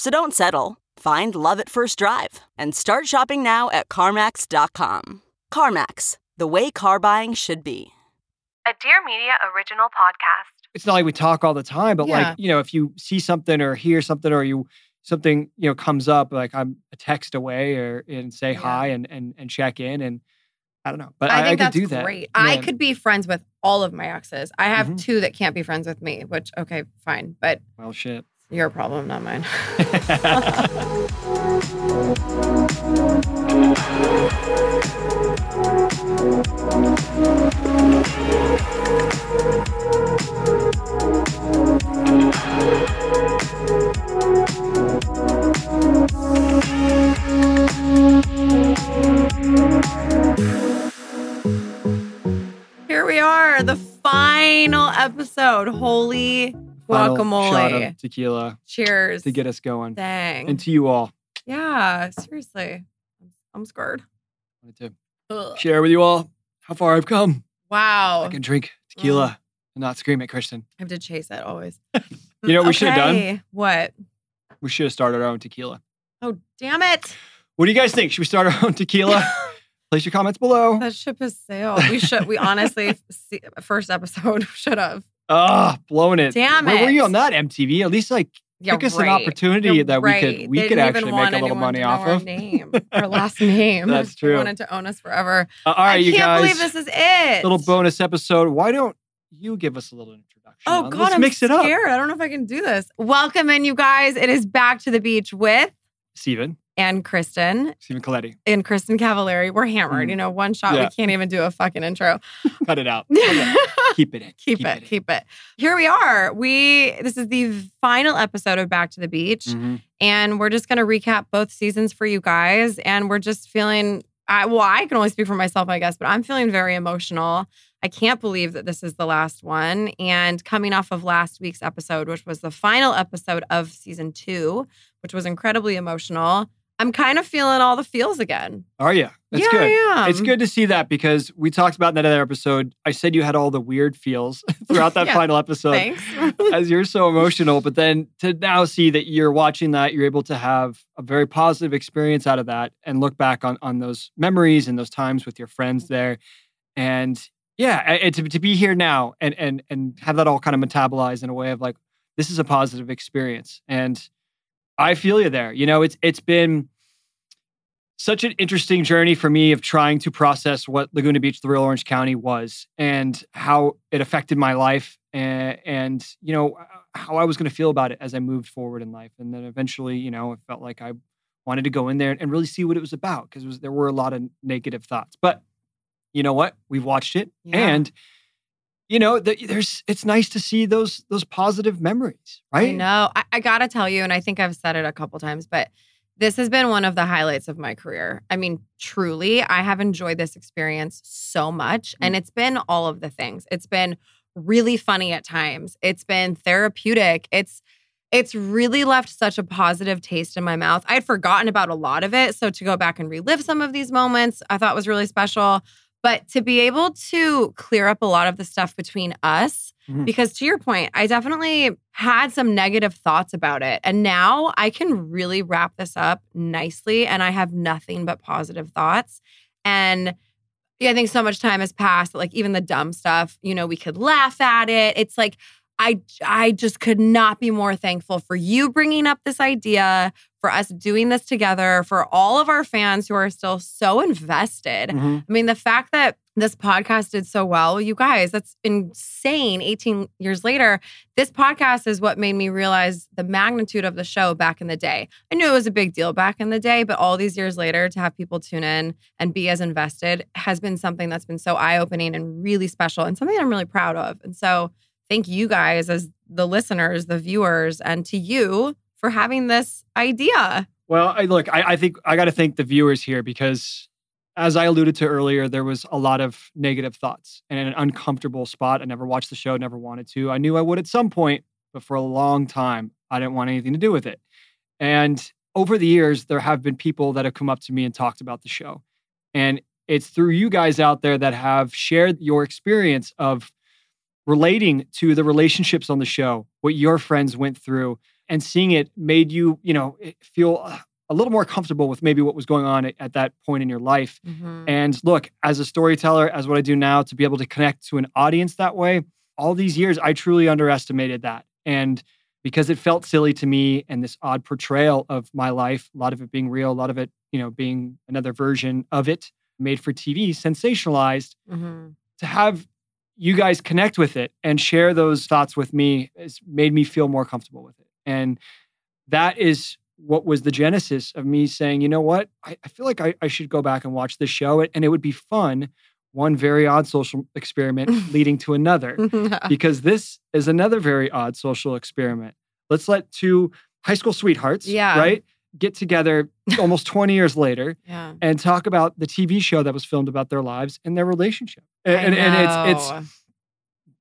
So don't settle. Find love at first drive and start shopping now at CarMax.com. CarMax, the way car buying should be. A Dear Media original podcast. it's not like we talk all the time, but Yeah. like, you know, if you see something or hear something or you something, you know, comes up, like I'm a text away or and say Yeah. hi and and and check in and I don't know. But I I, think I that's could do that. great. I could be friends with all of my exes. I have Mhm. two that can't be friends with me, which okay, fine, but well shit. Your problem, not mine. Here we are, the final episode. Holy Final shot guacamole. of tequila Cheers. to get us going. Dang. And to you all. yeah, seriously. I'm scared. wanted Ugh. to share with you all how far I've come. Wow. I can drink tequila and not scream at Kristin. I have to chase that always. You know what we should have done? What? We should have started our own tequila. Oh, damn it. What do you guys think? Should we start our own tequila? Place your comments below. That ship has sailed. We should, we honestly, see, first episode should have. Ah, blowing it. Damn Where were you on that MTV? At least like Yeah, Pick us an opportunity You're that we could- we could actually make a little money off our of. name, our last name. That's true. They wanted to own us forever. Uh, all right, I you can't believe this is it. little bonus episode. Why don't you give us a little introduction? Oh on- God, let's I'm mix it up. scared. I don't know if I can do this. Welcome in, you guys. It is back to the beach with Stephen, and Kristin Stephen Colletti. and Kristin Cavallari. We're hammered. Mhm. You know, one shot. Yeah. We can't even do a fucking intro. Cut it out. Okay. Keep it in. keep, it, keep it. Here we are. We this is the final episode of Back to the Beach, Mhm. and we're just gonna recap both seasons for you guys. And we're just feeling. I, well, I can only speak for myself, I guess, but I'm feeling very emotional. I can't believe that this is the last one. And coming off of last week's episode, which was the final episode of season two, which was incredibly emotional, I'm kind of feeling all the feels again. Are you? That's yeah, good. I am. It's good to see that because we talked about in that other episode. I said you had all the weird feels throughout that Yeah. final episode. Thanks. as you're so emotional, but then to now see that you're watching that, you're able to have a very positive experience out of that and look back on on those memories and those times with your friends there. And yeah, and to, to be here now and and and have that all kind of metabolized in a way of like, this is a positive experience. And I feel you there. You know, it's it's been such an interesting journey for me of trying to process what Laguna Beach, the real Orange County was and how it affected my life and, and you know, how I was going to feel about it as I moved forward in life. And then eventually, you know, it felt like I wanted to go in there and really see what it was about because there were a lot of negative thoughts. But you know what? We've watched it Yeah. and you know, the, there's it's nice to see those those positive memories, right? I know. I, I gotta tell you, and I think I've said it a couple times, but this has been one of the highlights of my career. I mean, truly, I have enjoyed this experience so much. Mm-hmm. And it's been all of the things. It's been really funny at times. It's been therapeutic. It's it's really left such a positive taste in my mouth. I'd forgotten about a lot of it. So to go back and relive some of these moments, I thought was really special. But to be able to clear up a lot of the stuff between us, Mhm. because to your point, I definitely had some negative thoughts about it. And now I can really wrap this up nicely and I have nothing but positive thoughts. And yeah, I think so much time has passed that like even the dumb stuff, you know, we could laugh at it. It's like I I just could not be more thankful for you bringing up this idea, for us doing this together, for all of our fans who are still so invested. Mhm. I mean, the fact that this podcast did so well, you guys, that's insane. 18 years later, this podcast is what made me realize the magnitude of the show back in the day. I knew it was a big deal back in the day, but all these years later, to have people tune in and be as invested has been something that's been so eye opening and really special and something I'm really proud of. And so, thank you guys as the listeners, the viewers, and to you for having this idea. Well, I, look, I, I think I got to thank the viewers here because, as I alluded to earlier, there was a lot of negative thoughts and an uncomfortable spot. I never watched the show, never wanted to. I knew I would at some point, but for a long time, I didn't want anything to do with it. And over the years, there have been people that have come up to me and talked about the show. And it's through you guys out there that have shared your experience of relating to the relationships on the show, what your friends went through, and seeing it made you, you know, feel a little more comfortable with maybe what was going on at, at that point in your life. And look, as a storyteller, as what I do now, to be able to connect to an audience that way, all these years, I truly underestimated that. And because it felt silly to me and this odd portrayal of my life, a lot of it being real, a lot of it, you know, being another version of it made for TV, sensationalized, Mhm. to have you guys connect with it and share those thoughts with me has made me feel more comfortable with it. And that is what was the genesis of me saying, you know what? I, I feel like I, I should go back and watch this show. And it would be fun. One very odd social experiment leading to another, because this is another very odd social experiment. Let's let two high school sweethearts, Yeah. right, get together almost 20 years later yeah. and talk about the TV show that was filmed about their lives and their relationship. And, I and, it's it's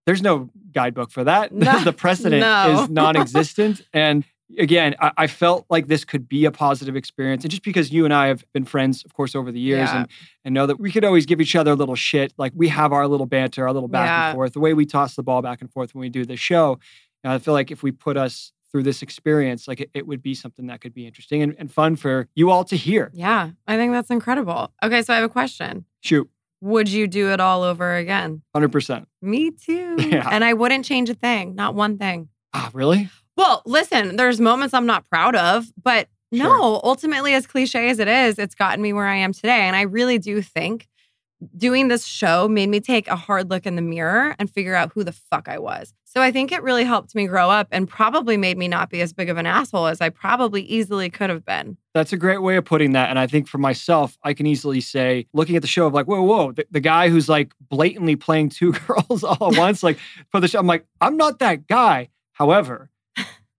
there's no guidebook for that. No, the precedent no. is non-existent. and again, I, I felt like this could be a positive experience. And just because you and I have been friends, of course, over the years Yeah. and, and know that we could always give each other a little shit. Like we have our little banter, our little back Yeah. and forth, the way we toss the ball back and forth when we do the show. And I feel like if we put us through this experience, like it, it would be something that could be interesting and, and fun for you all to hear. Yeah, I think that's incredible. Okay, so I have a question. Shoot, Would you do it all over again? 100%. Me too. Yeah. And I wouldn't change a thing, not one thing. Ah, really? Well, listen, there's moments I'm not proud of, but Sure. no, ultimately, as cliche as it is, it's gotten me where I am today. And I really do think doing this show made me take a hard look in the mirror and figure out who the fuck I was. So I think it really helped me grow up and probably made me not be as big of an asshole as I probably easily could have been. That's a great way of putting that. And I think for myself, I can easily say, looking at the show of like, whoa, whoa, the, the guy who's like blatantly playing two girls all at once, like for the show, I'm like, I'm not that guy. However,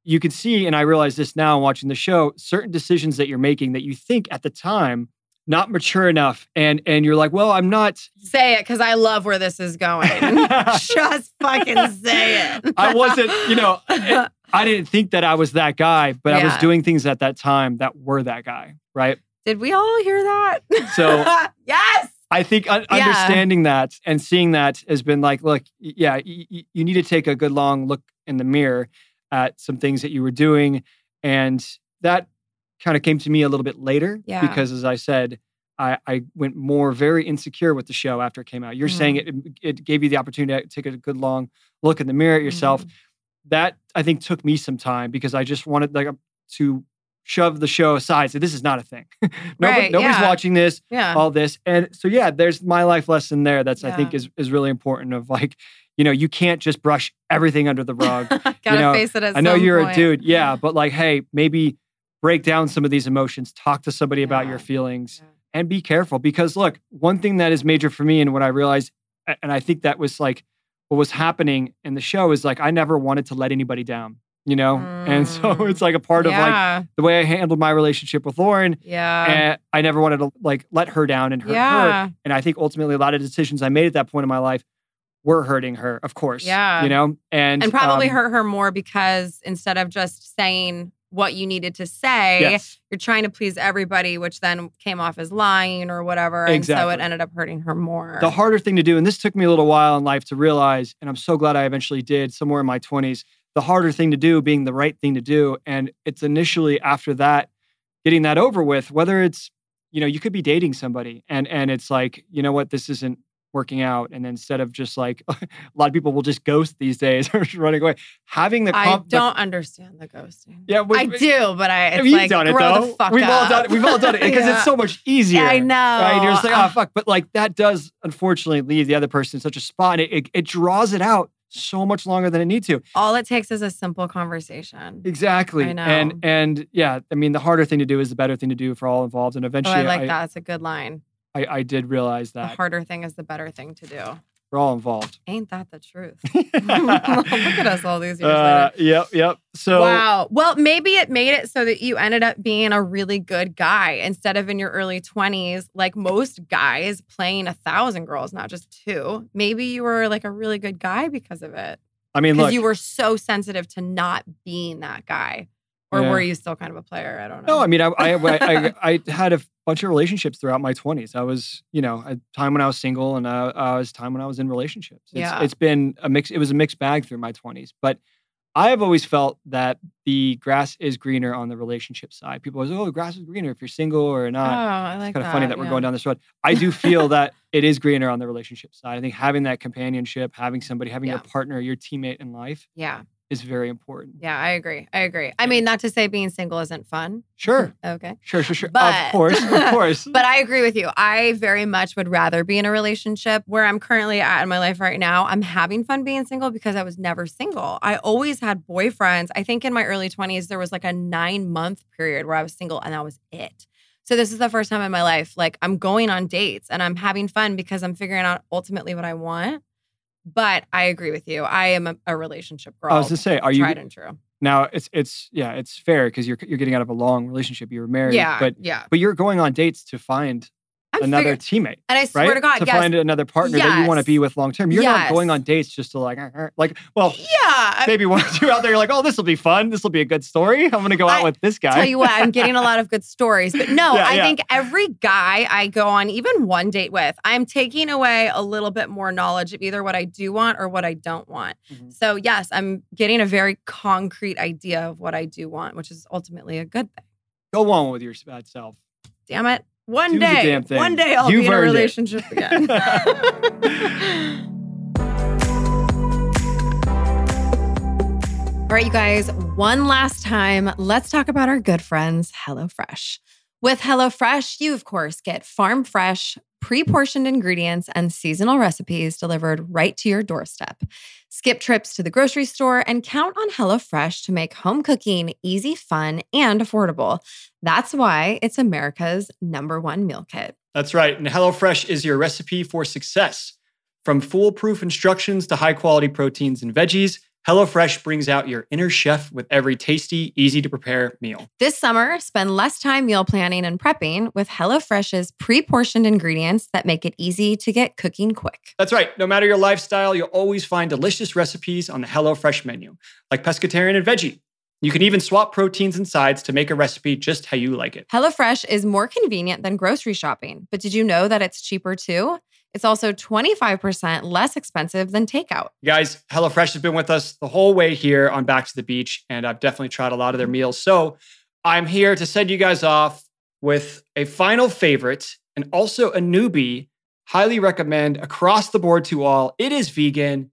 you can see, and I realize this now watching the show, certain decisions that you're making that you think at the time not mature enough. And and you're like, well, I'm not Say it because I love where this is going. Just fucking say it. I wasn't, you know, it- I didn't think that I was that guy, but I was doing things at that time that were that guy, right? Did we all hear that? So- yes. I think un- Yeah. understanding that and seeing that has been like, look, yeah, y- y- you need to take a good long look in the mirror at some things that you were doing. And that kind of came to me a little bit later Yeah. because, as I said, I, I went more very insecure with the show after it came out. You're saying it, it gave you the opportunity to take a good long look in the mirror at yourself. Mhm. That I think took me some time because I just wanted like to shove the show aside. Say this is not a thing. Nobody, Right, nobody's yeah. watching this Yeah. all this. And so yeah, there's my life lesson there that's I think is is really important of like, you know, you can't just brush everything under the rug. Gotta know, face it I know you're point. a dude, yeah, but like hey, maybe break down some of these emotions, talk to somebody about your feelings Yeah. and be careful because look, one thing that is major for me and what I realized and I think that was like what was happening in the show is like I never wanted to let anybody down, you know? And so Mm. it's like a part of like the way I handled my relationship with Lauren Yeah. and I never wanted to like let her down and hurt her. And I think ultimately a lot of decisions I made at that point in my life were hurting her, of course. Yeah. You know? And And probably um, hurt her more because instead of just saying what you needed to say, Yes. you're trying to please everybody, which then came off as lying or whatever. And so it ended up hurting her more. The harder thing to do, and this took me a little while in life to realize, and I'm so glad I eventually did somewhere in my 20s, the harder thing to do being the right thing to do. And it's initially after that, getting that over with, whether it's, you know, you could be dating somebody and and it's like, you know what, this isn't working out and instead of just like a lot of people will just ghost these days or just running away having the I comp- the- don't understand the ghosting. yeah we- I do, but I it's You've like done it though. the we've all done it. We've all done it because Yeah. it's so much easier. I know. Right? You're just like, oh fuck. But like that does unfortunately leave the other person in such a spot. And it, it, it draws it out so much longer than it needs to. All it takes is a simple conversation. Exactly. I know. And and yeah, I mean the harder thing to do is the better thing to do for all involved. And Oh, eventually I like I, that. It's a good line. I, I did realize that. The harder thing is the better thing to do. we're all involved. Ain't that the truth? Look at us all these years Uh, later. yep, yep. So wow. Well, maybe it made it so that you ended up being a really good guy instead of in your early 20s, like most guys playing a thousand girls, not just two. Maybe you were like a really good guy because of it. I mean Because look you were so sensitive to not being that guy. Or Yeah. were you still kind of a player? I don't know. No, I mean, I, I, I, I had a bunch of relationships throughout my 20s. I was, you know, a time when I was single and uh, I was time when I was in relationships. It's, Yeah. it's been a mix. It was a mixed bag through my 20s. But I have always felt that the grass is greener on the relationship side. People always, oh, the grass is greener if you're single or not. oh, not. I like it's kind that. of funny that we're yeah. going down this road. I do feel that it is greener on the relationship side. I think having that companionship, having somebody, having your partner, your teammate in life Yeah. Is very important. Yeah, I agree. I agree. I mean, not to say being single isn't fun. Sure, Okay. sure, sure, sure. But- of course, of course. But I agree with you. I very much would rather be in a relationship where I'm currently at in my life right now. I'm having fun being single because I was never single. I always had boyfriends. I think in my early 20s, there was like a nine month period where I was single and that was it. So this is the first time in my life, like I'm going on dates and I'm having fun because I'm figuring out ultimately what I want. But I agree with you. I am a, a relationship girl. I was to say, are you tried and true? Now it's it's yeah, it's fair because you're you're getting out of a long relationship. You were married, Yeah, but yeah. but you're going on dates to find another figuring- teammate, and I swear right? to God, to yes. find another partner that you want to be with long term. You're not going on dates just to like "Uh, uh," like well yeah. maybe one or two out there. You're like, oh, this will be fun. This will be a good story. I'm gonna go out I- with this guy. Tell you what, I'm getting a lot of good stories. But no, Yeah, I yeah. think every guy I go on even one date with, I'm taking away a little bit more knowledge of either what I do want or what I don't want. Mhm. So, yes, I'm getting a very concrete idea of what I do want, which is ultimately a good thing. go on with your bad self. Damn it. One Do the day, damn thing. one day I'll You've be in a earned it. relationship again. All right, you guys, one last time, let's talk about our good friends, HelloFresh. With HelloFresh, you, of course, get farm fresh, pre portioned ingredients and seasonal recipes delivered right to your doorstep. Skip trips to the grocery store and count on HelloFresh to make home cooking easy, fun, and affordable. That's why it's America's number one meal kit. That's right. And HelloFresh is your recipe for success. From foolproof instructions to high quality proteins and veggies, HelloFresh brings out your inner chef with every tasty, easy to prepare meal. This summer, spend less time meal planning and prepping with HelloFresh's pre portioned ingredients that make it easy to get cooking quick. That's right. No matter your lifestyle, you'll always find delicious recipes on the HelloFresh menu, like pescatarian and veggie. You can even swap proteins and sides to make a recipe just how you like it. HelloFresh is more convenient than grocery shopping, but did you know that it's cheaper too? It's also 25% less expensive than takeout. Guys, HelloFresh has been with us the whole way here on Back to the Beach, and I've definitely tried a lot of their meals. So I'm here to send you guys off with a final favorite and also a newbie. Highly recommend across the board to all. It is vegan.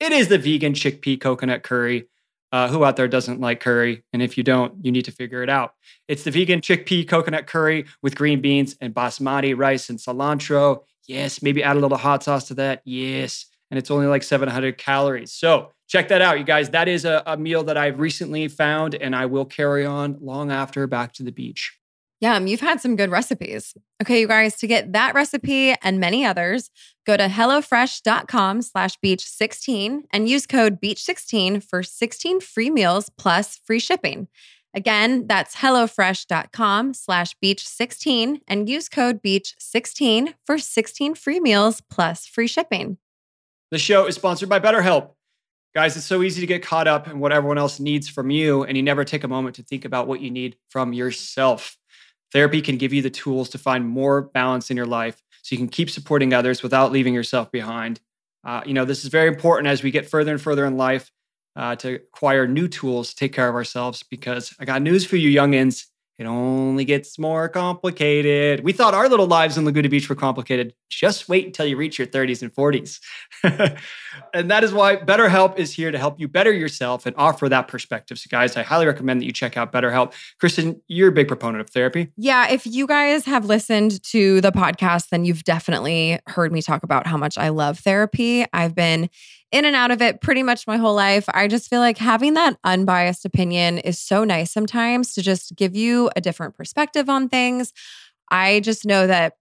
It is the vegan chickpea coconut curry. Uh, who out there doesn't like curry? And if you don't, you need to figure it out. It's the vegan chickpea coconut curry with green beans and basmati rice and cilantro. Yes, maybe add a little hot sauce to that. Yes. And it's only like 700 calories. So check that out, you guys. That is a, a meal that I've recently found and I will carry on long after back to the beach. Yum, you've had some good recipes. Okay, you guys, to get that recipe and many others, go to HelloFresh.com slash beach16 and use code beach16 for 16 free meals plus free shipping. Again, that's HelloFresh.com slash beach16 and use code beach16 for 16 free meals plus free shipping. The show is sponsored by BetterHelp. Guys, it's so easy to get caught up in what everyone else needs from you, and you never take a moment to think about what you need from yourself. Therapy can give you the tools to find more balance in your life so you can keep supporting others without leaving yourself behind. Uh, you know, this is very important as we get further and further in life uh, to acquire new tools to take care of ourselves because I got news for you, youngins. It only gets more complicated. We thought our little lives in Laguna Beach were complicated. Just wait until you reach your 30s and 40s. and that is why BetterHelp is here to help you better yourself and offer that perspective. So, guys, I highly recommend that you check out BetterHelp. Kristin, you're a big proponent of therapy. Yeah, if you guys have listened to the podcast, then you've definitely heard me talk about how much I love therapy. I've been in and out of it pretty much my whole life. I just feel like having that unbiased opinion is so nice sometimes to just give you a different perspective on things. I just know that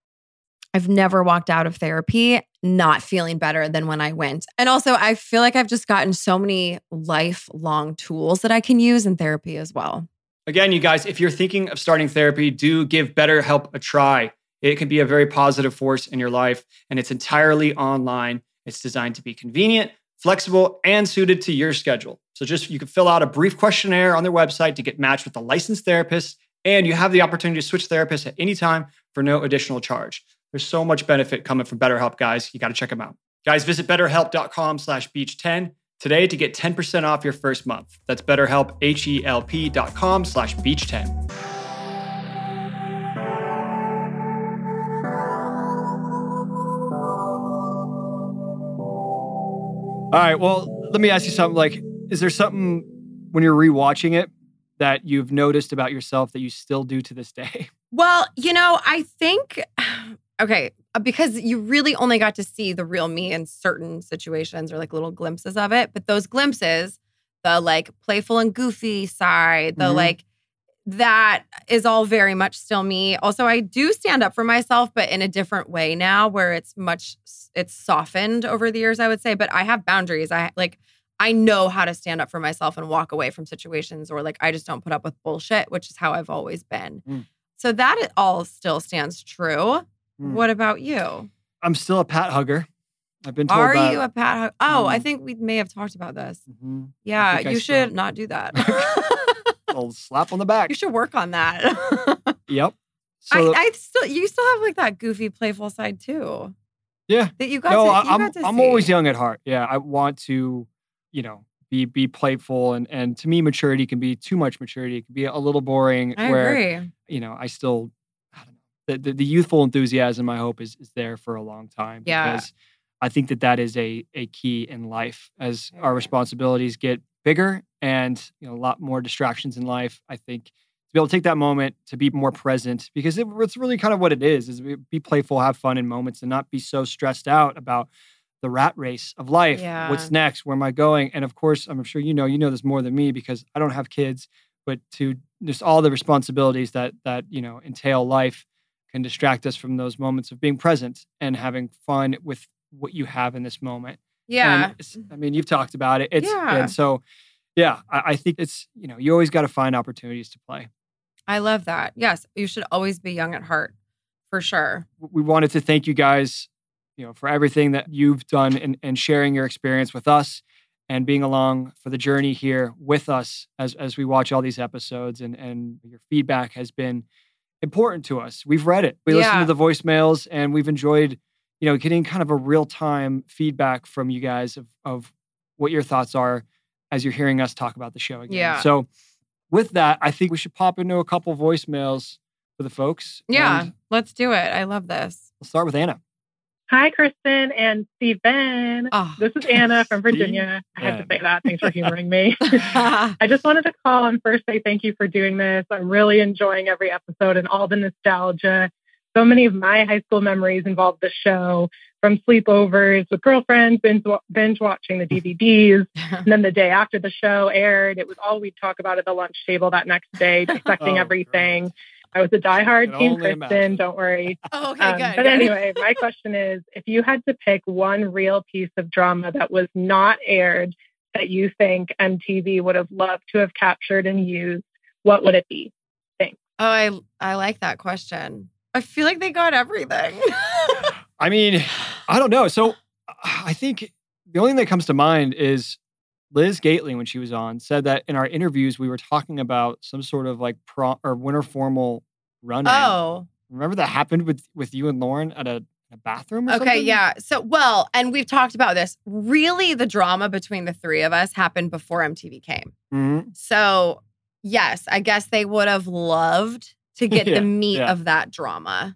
I've never walked out of therapy not feeling better than when I went. And also, I feel like I've just gotten so many lifelong tools that I can use in therapy as well. Again, you guys, if you're thinking of starting therapy, do give BetterHelp a try. It can be a very positive force in your life, and it's entirely online. It's designed to be convenient, flexible, and suited to your schedule. So just you can fill out a brief questionnaire on their website to get matched with a licensed therapist, and you have the opportunity to switch therapists at any time for no additional charge. There's so much benefit coming from BetterHelp, guys. You got to check them out. Guys, visit betterhelp.com slash beach10 today to get 10% off your first month. That's betterhelp, H-E-L-P dot com slash beach10. All right. Well, let me ask you something. Like, is there something when you're rewatching it that you've noticed about yourself that you still do to this day? Well, you know, I think, okay, uh, because you really only got to see the real me in certain situations or like little glimpses of it. But those glimpses, the like playful and goofy side, the Mhm. like, that is all very much still me. Also, I do stand up for myself, but in a different way now where it's much, it's softened over the years, I would say. But I have boundaries. I like, I know how to stand up for myself and walk away from situations or like I just don't put up with bullshit, which is how I've always been. Mm. So that it all still stands true. Mm. What about you? I'm still a pat hugger. I've been told Are that. you a pat hug? Oh, I Um, think we may have talked about this. Mhm. Yeah, think I you still- should not do that. Little slap on the back. you should work on that. Yep. I, So I still, you still have like that goofy, playful side too. yeah. That you got. No, to, I, you I'm got to I'm see. always young at heart. Yeah, I want to, you know, be be playful and and to me maturity can be too much maturity. It can be a little boring. I where agree. you know I still I the, the the youthful enthusiasm. I hope is is there for a long time. Yeah. Because I think that that is a a key in life as our responsibilities get bigger and you know a lot more distractions in life. I think to be able to take that moment to be more present because it, it's really kind of what it is is be- be playful have fun in moments and not be so stressed out about the rat race of life Yeah. what's next where am i going and of course i'm sure you know you know this more than me because i don't have kids but to just all the responsibilities that that you know entail life can distract us from those moments of being present and having fun with what you have in this moment Yeah. I mean, you've talked about it. It's Yeah. and so, yeah, I, I think it's you know you always got to find opportunities to play. I love that. Yes, you should always be young at heart, for sure. We wanted to thank you guys, you know, for everything that you've done and and sharing your experience with us and being along for the journey here with us as as we watch all these episodes and and your feedback has been important to us. We've read it. We listened Yeah. to the voicemails and we've enjoyed, you know, getting kind of a real time feedback from you guys of of what your thoughts are as you're hearing us talk about the show again. Yeah. So with that, I think we should pop into a couple voicemails for the folks. Yeah, let's do it. I love this. we'll start with Anna. Hi, Kristin and Steve Ben. Oh. This is Anna from Virginia. I had to say that. Thanks for humoring me. I just wanted to call and first say thank you for doing this. I'm really enjoying every episode and all the nostalgia. So many of my high school memories involve the show from sleepovers with girlfriends, binge, binge watching the DVDs. And then the day after the show aired, it was all we'd talk about at the lunch table that next day, dissecting Oh, everything. I was a diehard Can Team only Kristin, imagine. don't worry. oh, okay, Um, good. but good. anyway, my question is if you had to pick one real piece of drama that was not aired that you think MTV would have loved to have captured and used, what would it be? Think. Oh, I I like that question. I feel like they got everything. I mean, I don't know. So I think the only thing that comes to mind is Liz Gately when she was on said that in our interviews we were talking about some sort of like prom or winter formal run. oh, remember that happened with with you and Lauren at a, a bathroom? Or okay, something? yeah. So, well, and we've talked about this. Really, the drama between the three of us happened before MTV came. Mhm. So, yes, I guess they would have loved to get Yeah, the meat yeah. of that drama.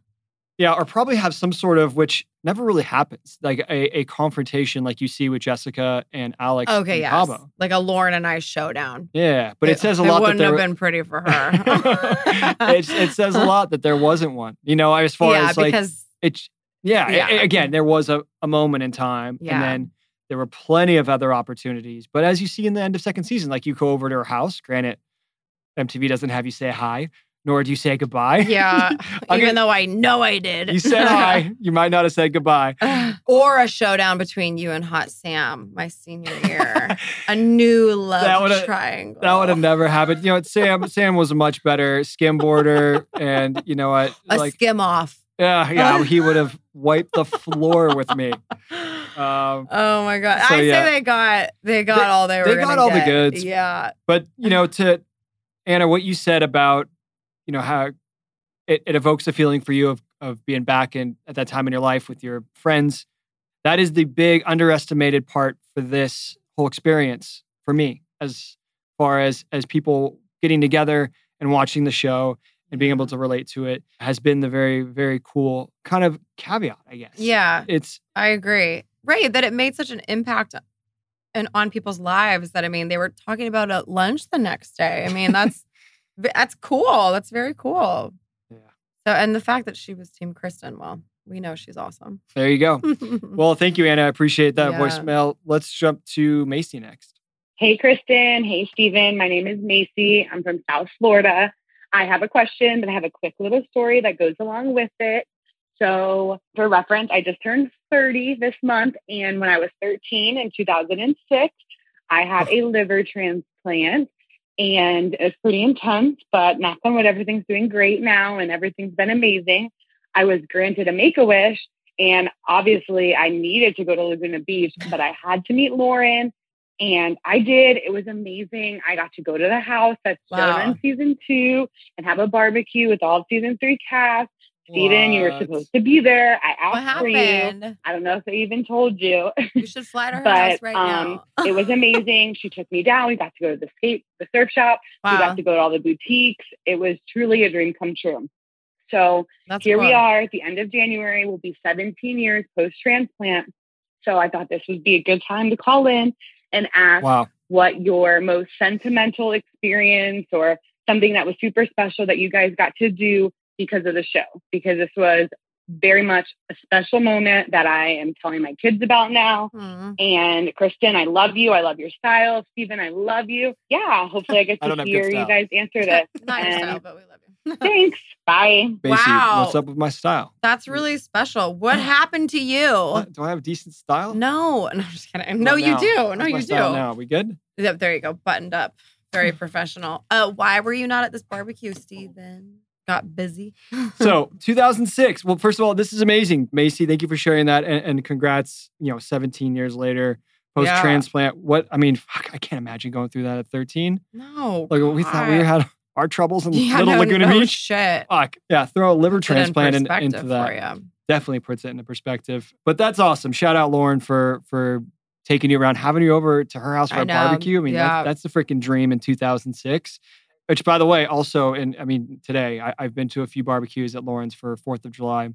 Yeah, or probably have some sort of which never really happens. Like a, a confrontation like you see with Jessica and Alex. Okay. Cabo. Like a Lauren and I showdown. Yeah, but it, says a it lot that wouldn't there. have been pretty for her. it, it says a lot that there wasn't one. You know, as far yeah, as like because it's yeah, Yeah. a- again, there was a, a moment in time, Yeah. and then there were plenty of other opportunities. But as you see in the end of second season, like you go over to her house. Granted, MTV doesn't have you say hi, nor do you say goodbye. yeah, even though I know I did. you said hi, you might not have said goodbye. or a showdown between you and Hot Sam, my senior year. a new love That triangle. That would have never happened. You know, Sam Sam was a much better skimboarder, and you know what? a Like, skim off. yeah, yeah, he would have wiped the floor with me. Um, oh my god! so, I yeah. say they got they got They- all they were. they got all the goods. Yeah, But you know, to Anna, what you said about you know how it, it evokes a feeling for you of of being back in at that time in your life with your friends. That is the big underestimated part for this whole experience for me, as far as as people getting together and watching the show and being able to relate to it has been the very very cool kind of caveat, I guess. yeah, It's I agree. Right, that it made such an impact and on people's lives that I mean they were talking about at lunch the next day. I mean that's that's cool. That's very cool. Yeah. So and the fact that she was Team Kristin, well, we know she's awesome. there you go. Well, thank you, Anna. I appreciate that Yeah. voicemail. Let's jump to Macy next. Hey, Kristin. Hey, Stephen. My name is Macy. I'm from South Florida. I have a question, but I have a quick little story that goes along with it. So, for reference, I just turned 30 this month. And when I was 13 in 2006, I had oh. a liver transplant and it was pretty intense, but knock on wood, everything's doing great now and everything's been amazing. I was granted a make a wish and obviously I needed to go to Laguna Beach, but I had to meet Lauren and I did. It was amazing. I got to go to the house that's shown Wow. on season two and have a barbecue with all season three cast. Stephen, you were supposed to be there. I asked for you. I don't know if I even told you. You should fly to her house right um, now. it was amazing. She took me down. We got to go to the skate, the surf shop. We got to go to all the boutiques. It was truly a dream come true. So that's here we are at the end of January. We'll be 17 years post transplant. So I thought this would be a good time to call in and ask Wow. what your most sentimental experience or something that was super special that you guys got to do because of the show. Because this was very much a special moment that I am telling my kids about now. Hmm. And Kristin, I love you. I love your style. Stephen, I love you. Yeah, hopefully I get to don't have good hear you guys answer this. Not your style, but we love you. Thanks. Bye. Macy, Wow. what's up with my style? That's really special. What happened to you? What? Do I have decent style? No, no, I'm just kidding. No, you do. No, you do. Now we good? Yep, there you go. Buttoned up. Very professional. Uh, why were you not at this barbecue, Stephen? Got busy. So 2006. Well, first of all, this is amazing, Macy. Thank you for sharing that, and, and congrats. You know, 17 years later, post transplant. What I mean, fuck, I can't imagine going through that at 13. no. Like we thought we had our troubles in Yeah, Little no, Laguna no Beach. Shit. Fuck yeah, throw a liver Put it in transplant in, into that. Definitely puts it into perspective. But that's awesome. Shout out Lauren for for taking you around, having you over to her house for I a know, barbecue. I mean, yeah. that's, that's the freaking dream in 2006. Which, by the way, also, and I mean, today I, I've been to a few barbecues at Lauren's for Fourth of July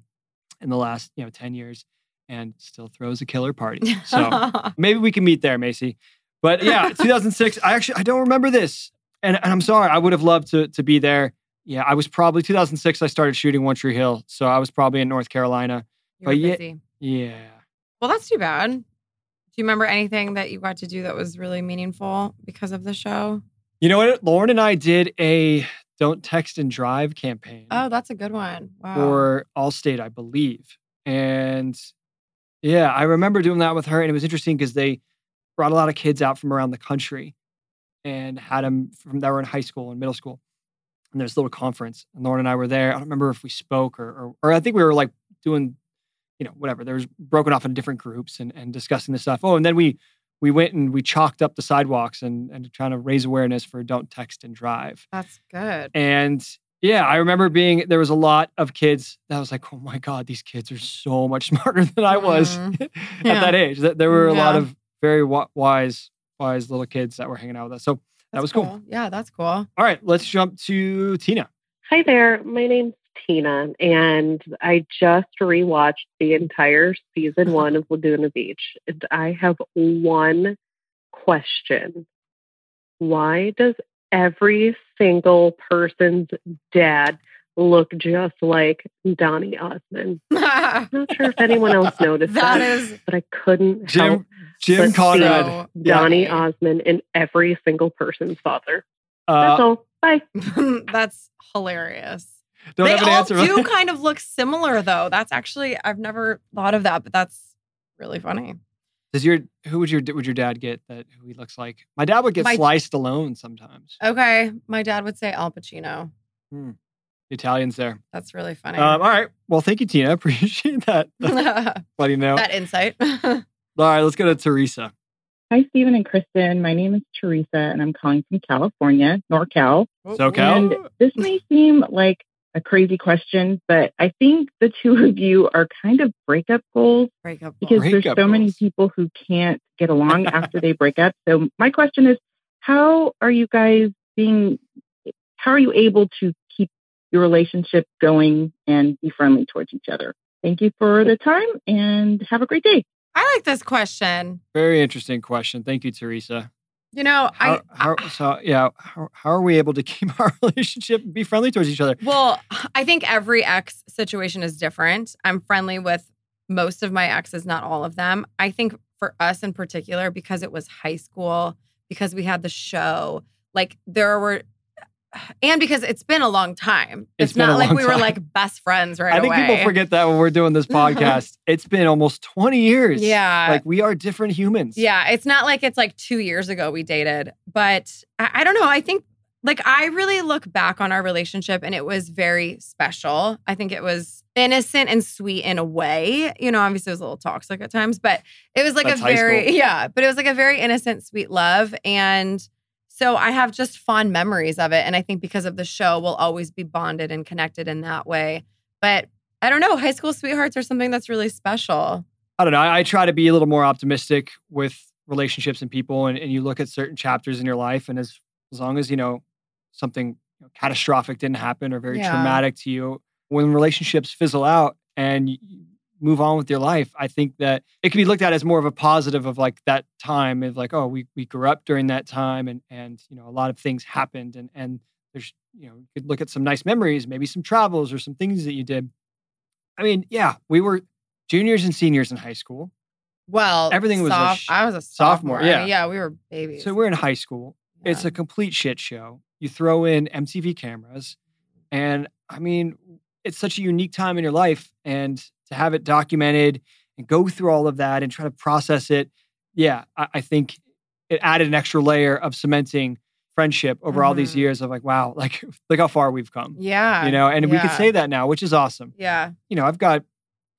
in the last you know 10 years, and still throws a killer party. So maybe we can meet there, Macy. But yeah, 2006. I actually I don't remember this, and, and I'm sorry. I would have loved to to be there. Yeah, I was probably 2006. I started shooting One Tree Hill, so I was probably in North Carolina. you but yeah- busy. Yeah. Well, that's too bad. Do you remember anything that you got to do that was really meaningful because of the show? You know what? Lauren and I did a "Don't Text and Drive" campaign Oh, that's a good one. Wow. for Allstate, I believe. And yeah, I remember doing that with her, and it was interesting because they brought a lot of kids out from around the country and had them from that were in high school and middle school. And there's a little conference, and Lauren and I were there. I don't remember if we spoke or, or, or I think we were like doing, you know, whatever. There was broken off in different groups and, and discussing this stuff. Oh, and then we we went and we chalked up the sidewalks and and trying to raise awareness for don't text and drive. that's good. And yeah, I remember being there was a lot of kids that was like, oh my god, these kids are so much smarter than I was Mhm. at Yeah. that age. That there were a lot of very wise, wise little kids that were hanging out with us. So that That's was cool. Yeah, that's cool. All right, let's jump to Tina. Hi there. My name's Tina, and I just rewatched the entire season one of Laguna Beach. And I have one question. Why does every single person's dad look just like Donny Osmond? I'm not sure if anyone else noticed that, that is but I couldn't help Jim Jim but Conrad. so Yeah. Donny. Osmond in every single person's father. Uh, That's all. Bye. That's hilarious. Don't they have an all answer. do kind of look similar though. That's actually I've never thought of that, but that's really funny. Does your who would your would your dad get that who he looks like? My dad would get My- Sly Stallone sometimes. Okay, my dad would say Al Pacino. The Italians there. That's really funny. Um, all right. Well, thank you, Tina. Appreciate that. that Letting know. That insight. All right, let's go to Teresa. Hi, Stephen and Kristin. My name is Teresa, and I'm calling from California, NorCal. SoCal? And this may seem like a crazy question, but I think the two of you are kind of breakup goals Breakup. because Breakup there's so many people who can't get along after they break up. So my question is, how are you guys being? How are you able to keep your relationship going and be friendly towards each other? Thank you for the time, and have a great day. I like this question. Very interesting question. Thank you, Teresa. You know, How, I, how, so yeah, how, how are we able to keep our relationship be friendly towards each other? Well, I think every ex situation is different. I'm friendly with most of my exes, not all of them. I think for us in particular, because it was high school, because we had the show, like there were, and because it's been a long time. It's It's, been a not like we were time. like best friends right I think away. people forget that when we're doing this podcast. it's been almost 20 years. Yeah. Like we are different humans. Yeah, it's not like it's like two years ago we dated, but I, I don't know. I think like I really look back on our relationship and it was very special. I think it was innocent and sweet in a way. You know, obviously it was a little toxic at times, but it was like That's a very, yeah, but it was like a very innocent, sweet love. And so I have just fond memories of it. And I think because of the show, we'll always be bonded and connected in that way. But I don't know, high school sweethearts are something that's really special. I don't know. I, I try to be a little more optimistic with relationships and people, and, and you look at certain chapters in your life, and as as long as you know something you know, catastrophic didn't happen or very Yeah. traumatic to you, when relationships fizzle out and move on with your life, I think that it can be looked at as more of a positive of like that time of like, oh, we we grew up during that time, and and you know a lot of things happened, and and there's you know you could look at some nice memories, maybe some travels or some things that you did. I mean, yeah, we were juniors and seniors in high school. Well, Everything was sh- I was a sophomore, sophomore. I yeah. mean, yeah, we were babies. So we're in high school. It's a complete shit show. You throw in MTV cameras, and I mean, it's such a unique time in your life, and to have it documented and go through all of that and try to process it, yeah, I, I think it added an extra layer of cementing friendship over all these Mhm. years of like, wow, like look how far we've come. yeah, You know, and we could say that now, which is awesome. yeah, You know, I've got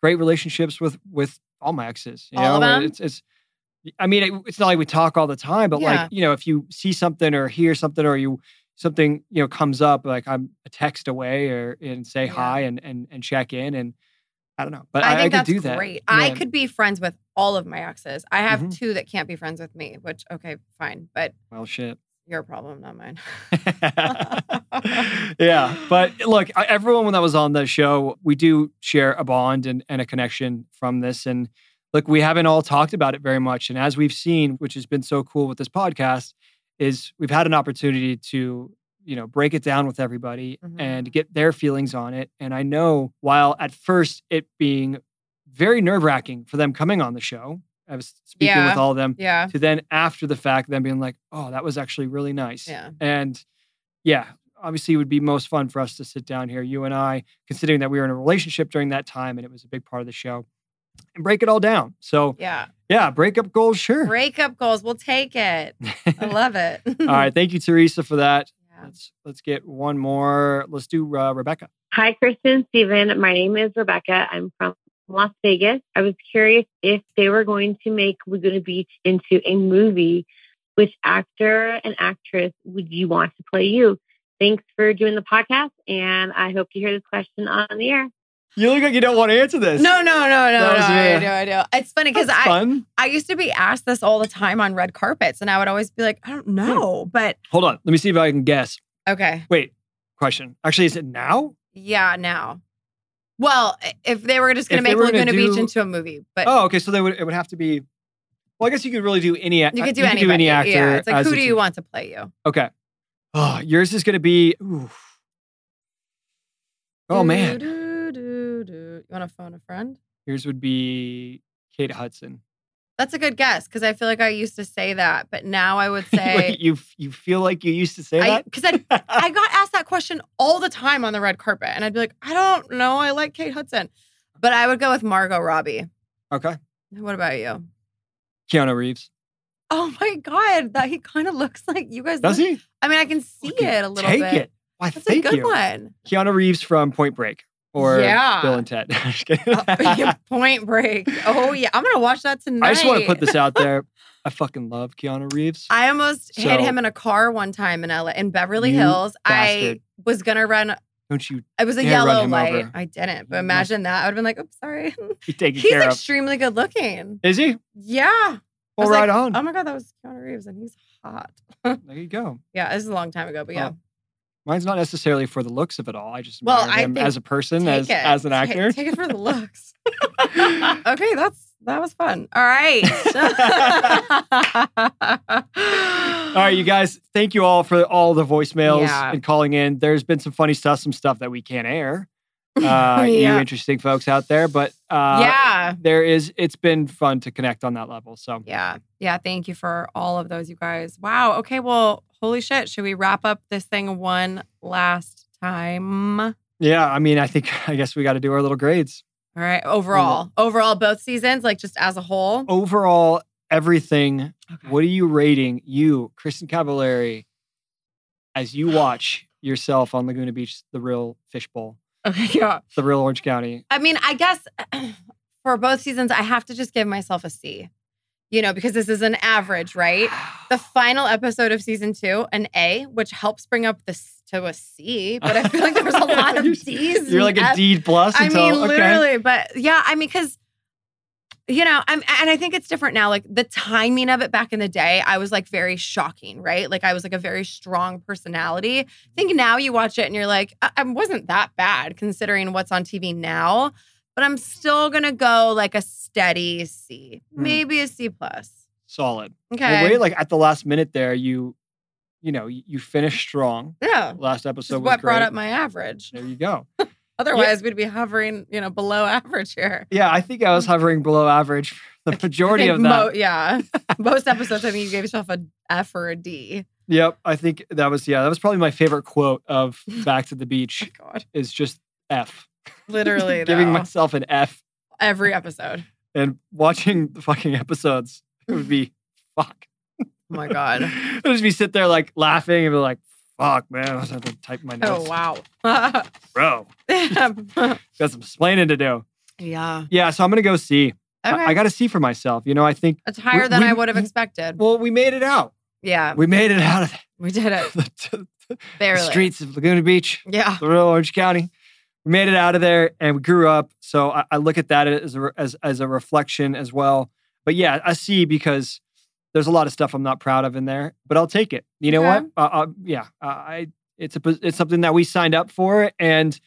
great relationships with with all my exes. You All know, them? it's it's. I mean, it, it's not like we talk all the time, but Yeah. like you know, if you see something or hear something or you something you know comes up, like I'm a text away or and say Yeah. hi and and and check in and I don't know, but I I, think could that's do that. great. I could be friends with all of my exes. I have Mhm. two that can't be friends with me, which okay, fine, but Well, shit. your problem, not mine. yeah, but look, I- everyone that was on the show, we do share a bond and, and a connection from this. And look, we haven't all talked about it very much. And as we've seen, which has been so cool with this podcast, is we've had an opportunity to you know break it down with everybody Mhm. and get their feelings on it. And I know while at first it being very nerve wracking for them coming on the show, I was speaking Yeah. with all of them yeah, to then after the fact them being like oh that was actually really nice Yeah. and yeah obviously it would be most fun for us to sit down here you and i considering that we were in a relationship during that time and it was a big part of the show and break it all down so yeah. yeah breakup goals sure Breakup goals, we'll take it. I love it. all right thank you teresa for that. Let's let's get one more let's do uh, rebecca Hi, Kristin, Stephen. My name is Rebecca. I'm from Las Vegas. I was curious if they were going to make Laguna Beach into a movie. Which actor and actress would you want to play you? Thanks for doing the podcast, and I hope to hear this question on the air. You look like you don't want to answer this No, no, no, no, no. I do, I do. It's funny because I, fun I used to be asked this all the time on red carpets, and I would always be like, I don't hmm. know, but hold on let me see if i can guess okay, wait question actually is it now Yeah, now. Well, if they were just going to make Laguna Beach into a movie, but Oh, okay. So they would it would have to be. Well, I guess you could really do any. you could do you anybody. any actor. yeah, it's like who do you want to play you? Okay. Oh, yours is going to be. ooh. Oh man, Do, do, do. You want to phone a friend? yours would be Kate Hudson. That's a good guess because I feel like I used to say that, but now I would say Wait, you you feel like you used to say I that? because I I got asked that question all the time on the red carpet, and I'd be like, I don't know, I like Kate Hudson, but I would go with Margot Robbie. okay. What about you? Keanu Reeves. Oh my god, that he kind of looks like you guys. Does look- he? I mean, I can see it a little Take bit. it. Why? That's a good you. one. Keanu Reeves from Point Break or Yeah. Bill and Ted. Oh, Point Break. Oh yeah, I'm gonna watch that tonight. I just want to put this out there. I fucking love Keanu Reeves. I almost hit him in a car one time in LA in Beverly Hills. bastard. I was gonna run. Don't you It was a yellow light. over. I didn't, but mm-hmm. imagine that. I would have been like, "Oops, sorry." be taken He's care of? extremely good looking. Is he? Yeah. Well, right like, on. Oh my god, that was Keanu Reeves, and he's hot. there you go. Yeah, this is a long time ago, but yeah. Oh, Mine's not necessarily for the looks of it all. I just Well, admire I him as a person, as it. as an Take- actor. Take, it for the looks. okay, that's that was fun. All right. All right, you guys, thank you all for all the voicemails Yeah. and calling in. There's been some funny stuff, some stuff that we can't air. Uh, You interesting folks out there, but uh, yeah. there is. It's been fun to connect on that level. So Yeah. Yeah. Thank you for all of those, you guys. Wow. Okay. Well, holy shit. Should we wrap up this thing one last time? Yeah, I mean, I think I guess we got to do our little grades. All right. Overall, overall, both seasons, like just as a whole. Overall, everything. Okay. What are you rating you, Kristin Cavallari, as you watch yourself on Laguna Beach, the real fishbowl. Okay, yeah. the real Orange County? I mean, I guess for both seasons, I have to just give myself a C, you know, because this is an average, right? The final episode of season two, an A, which helps bring up this to a C, but I feel like there was a lot of You're- D's. You're like a F's. D plus. I until, mean, okay. literally, but yeah, I mean, because you know, I'm, and I think it's different now. Like the timing of it back in the day, I was like very shocking, right? Like I was like a very strong personality. I think now you watch it and you're like, I, I wasn't that bad considering what's on TV now, but I'm still gonna go like a steady C, Hmm. maybe a C plus. Solid. Okay. Well, wait, like at the last minute there, you, you know, you, you finished strong. yeah. Last episode what great. brought up my average. there you go. Otherwise, we'd be hovering, you know, below average here. Yeah, I think I was hovering below average the majority of that. mo- yeah. Most episodes, I think you gave yourself a F or a D. Yep, I think that was yeah, that was probably my favorite quote of Back to the Oh Beach my God. is just F. Literally, Giving myself an F every episode. and watching the fucking episodes. It would be fuck. Oh my God. I'd just be sit there like laughing and be like, fuck, man. I was have to type my oh, notes. Oh, wow. Bro, got some explaining to do. yeah. Yeah, so I'm gonna go see. Okay. I got to see for myself. You know, I think it's higher we- than we- I would have expected. well, we made it out. yeah. We made it out of there. We did it. the, the, the Barely. streets of Laguna Beach. Yeah. the real Orange County. We made it out of there and we grew up. So I, I look at that as a, as, as a reflection as well. But yeah, I see because there's a lot of stuff I'm not proud of in there, but I'll take it. You know Okay. what? Uh, uh, yeah, uh, I it's a it's something that we signed up for. And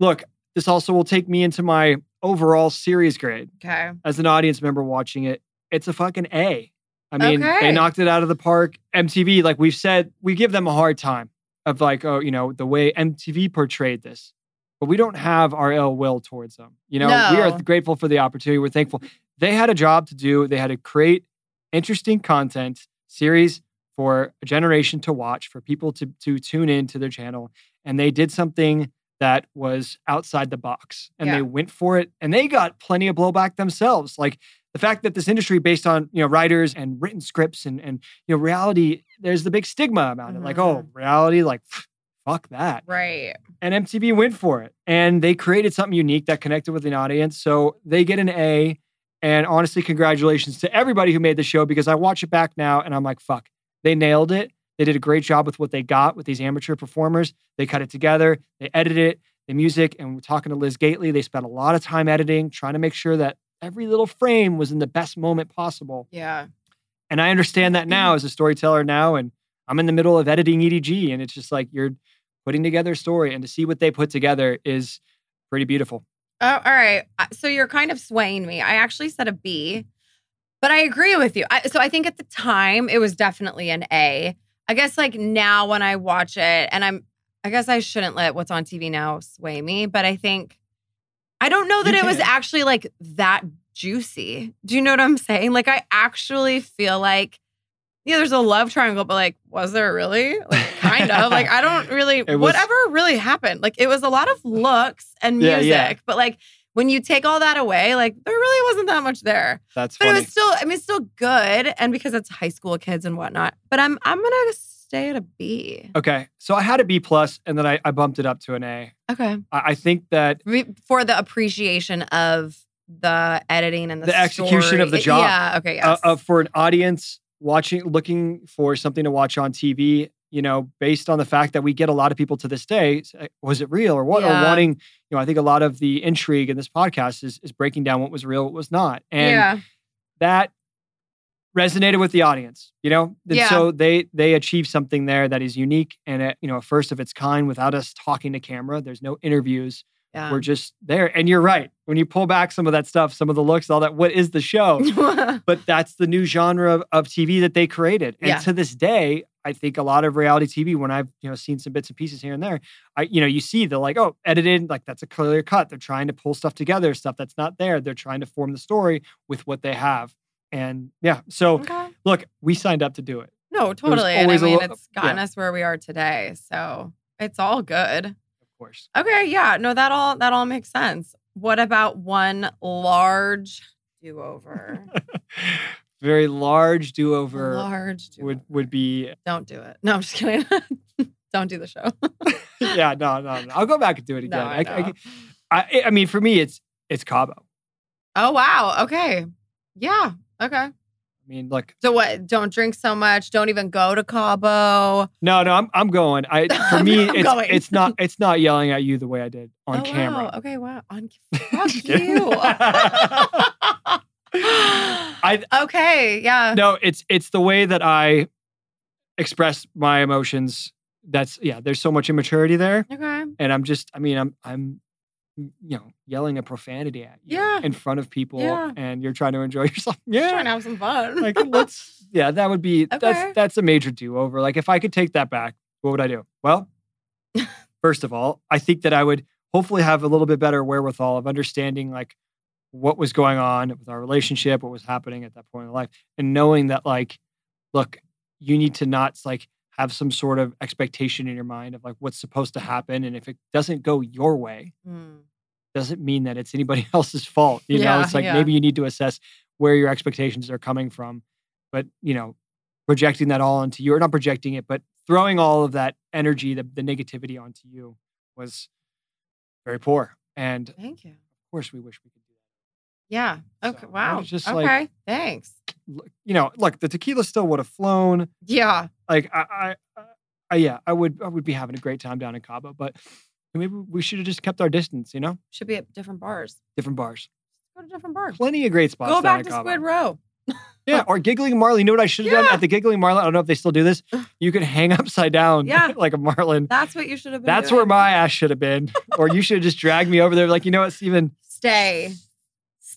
look, this also will take me into my overall series grade Okay. as an audience member watching it. It's a fucking A. I mean, Okay. they knocked it out of the park. MTV, like we've said, we give them a hard time of like, oh, you know, the way MTV portrayed this. But we don't have our ill will towards them. You know, we are grateful for the opportunity. We're thankful. They had a job to do. They had to create interesting content series for a generation to watch, for people to to tune in to their channel. And they did something that was outside the box. And Yeah. they went for it and they got plenty of blowback themselves. Like the fact that this industry based on you know writers and written scripts and and you know reality there's the big stigma about it like oh mm-hmm. reality like fuck that Right. and MTV went for it and they created something unique that connected with an audience so they get an A and honestly congratulations to everybody who made the show because I watch it back now and I'm like fuck they nailed it they did a great job with what they got with these amateur performers they cut it together they edited it the music and we're talking to Liz Gateley they spent a lot of time editing trying to make sure that every little frame was in the best moment possible Yeah. and I understand that now as a storyteller now. And I'm in the middle of editing EDG. And it's just like you're putting together a story and to see what they put together is pretty beautiful. Oh, all right. Uh, So you're kind of swaying me. I actually said a B, but I agree with you. I, so I think at the time it was definitely an A. I guess like now when I watch it, and I'm, I guess I shouldn't let what's on TV now sway me, but I think I don't know that You it was actually like that juicy. Do you know what I'm saying? Like I actually feel like. Yeah, there's a love triangle, but like, was there really? Like, kind of. Like, I don't really. Was- whatever really happened, like, it was a lot of looks and music, yeah. but like, when you take all that away, like, there really wasn't that much there. That's But funny. it was still, I mean, it's still good, and because it's high school kids and whatnot. But I'm, I'm gonna stay at a B. okay. So I had a B plus and then I, I bumped it up to an A. Okay. I, I think that For the appreciation of the editing and the, The execution of the job. Yeah. Okay. Yes. uh, uh, for an audience watching, looking for something to watch on TV, you know, based on the fact that we get a lot of people to this day, eh, was it real or what? Or wanting, you know, I think a lot of the intrigue in this podcast is, is breaking down what was real, what was not. And yeah. that resonated with the audience, you know? And Yeah. so they they achieved something there that is unique and a, you know, a first of its kind without us talking to camera. There's no interviews. Yeah. We're just there. And you're right. When you pull back some of that stuff, some of the looks, all that, what is the show? but that's the new genre of, of TV that they created. And Yeah. to this day, I think a lot of reality TV, when I've you know seen some bits and pieces here and there, I you know you see the like oh edited like that's a clear cut. They're trying to pull stuff together, stuff that's not there. They're trying to form the story with what they have. And yeah, so okay. look, we signed up to do it. No, totally. And I mean, lo- it's gotten yeah. us where we are today. So it's all good. Of course. Okay, yeah, no, that all that all makes sense. What about one large do over? Very large do over large do would would be Don't do it. No, I'm just kidding. Don't do the show. yeah no no no. I'll go back and do it again. No, I. I, I, I mean for me it's it's Cabo. oh wow. Okay. Yeah. Okay. I mean look So what? Don't drink so much. Don't even go to Cabo. No, no, I'm I'm going. I for me, it's going. it's not it's not yelling at you the way I did on Oh, camera. Wow. Okay. Wow. On fuck you. I okay. Yeah. no, it's it's the way that I express my emotions. That's yeah. There's so much immaturity there, Okay. and I'm just. I mean, I'm I'm you know yelling a profanity at you Yeah. in front of people, Yeah. and you're trying to enjoy yourself. Just trying Yeah, to have some fun. like let's yeah. That would be Okay. that's that's a major do over. Like if I could take that back, what would I do? Well, first of all, I think that I would hopefully have a little bit better wherewithal of understanding like what was going on with our relationship, what was happening at that point in life, and knowing that like, look, you need to not like have some sort of expectation in your mind of like what's supposed to happen, and if it doesn't go your way, Mm. doesn't mean that it's anybody else's fault. You know, it's like yeah. maybe you need to assess where your expectations are coming from, but you know, projecting that all onto you, or not projecting it, but throwing all of that energy, the, the negativity onto you was very poor. And Thank you. Of course, we wish we could Yeah. Okay. So, wow. just okay. like- Thanks. You know, look, the tequila still would have flown. Yeah. Like, I, I, I, yeah, I would, I would be having a great time down in Cabo, but maybe we should have just kept our distance. You know, Should be at different bars. different bars, Go to different bars. plenty of great spots. Go back to. Squid Roe. Yeah, or giggling marlin. You know what I should have done at the giggling marlin? I don't know if they still do this. You could hang upside down Yeah. like a marlin. That's what you should have been. That's doing. where my ass should have been. or you should have just dragged me over there. Like, you know what, Steven? stay.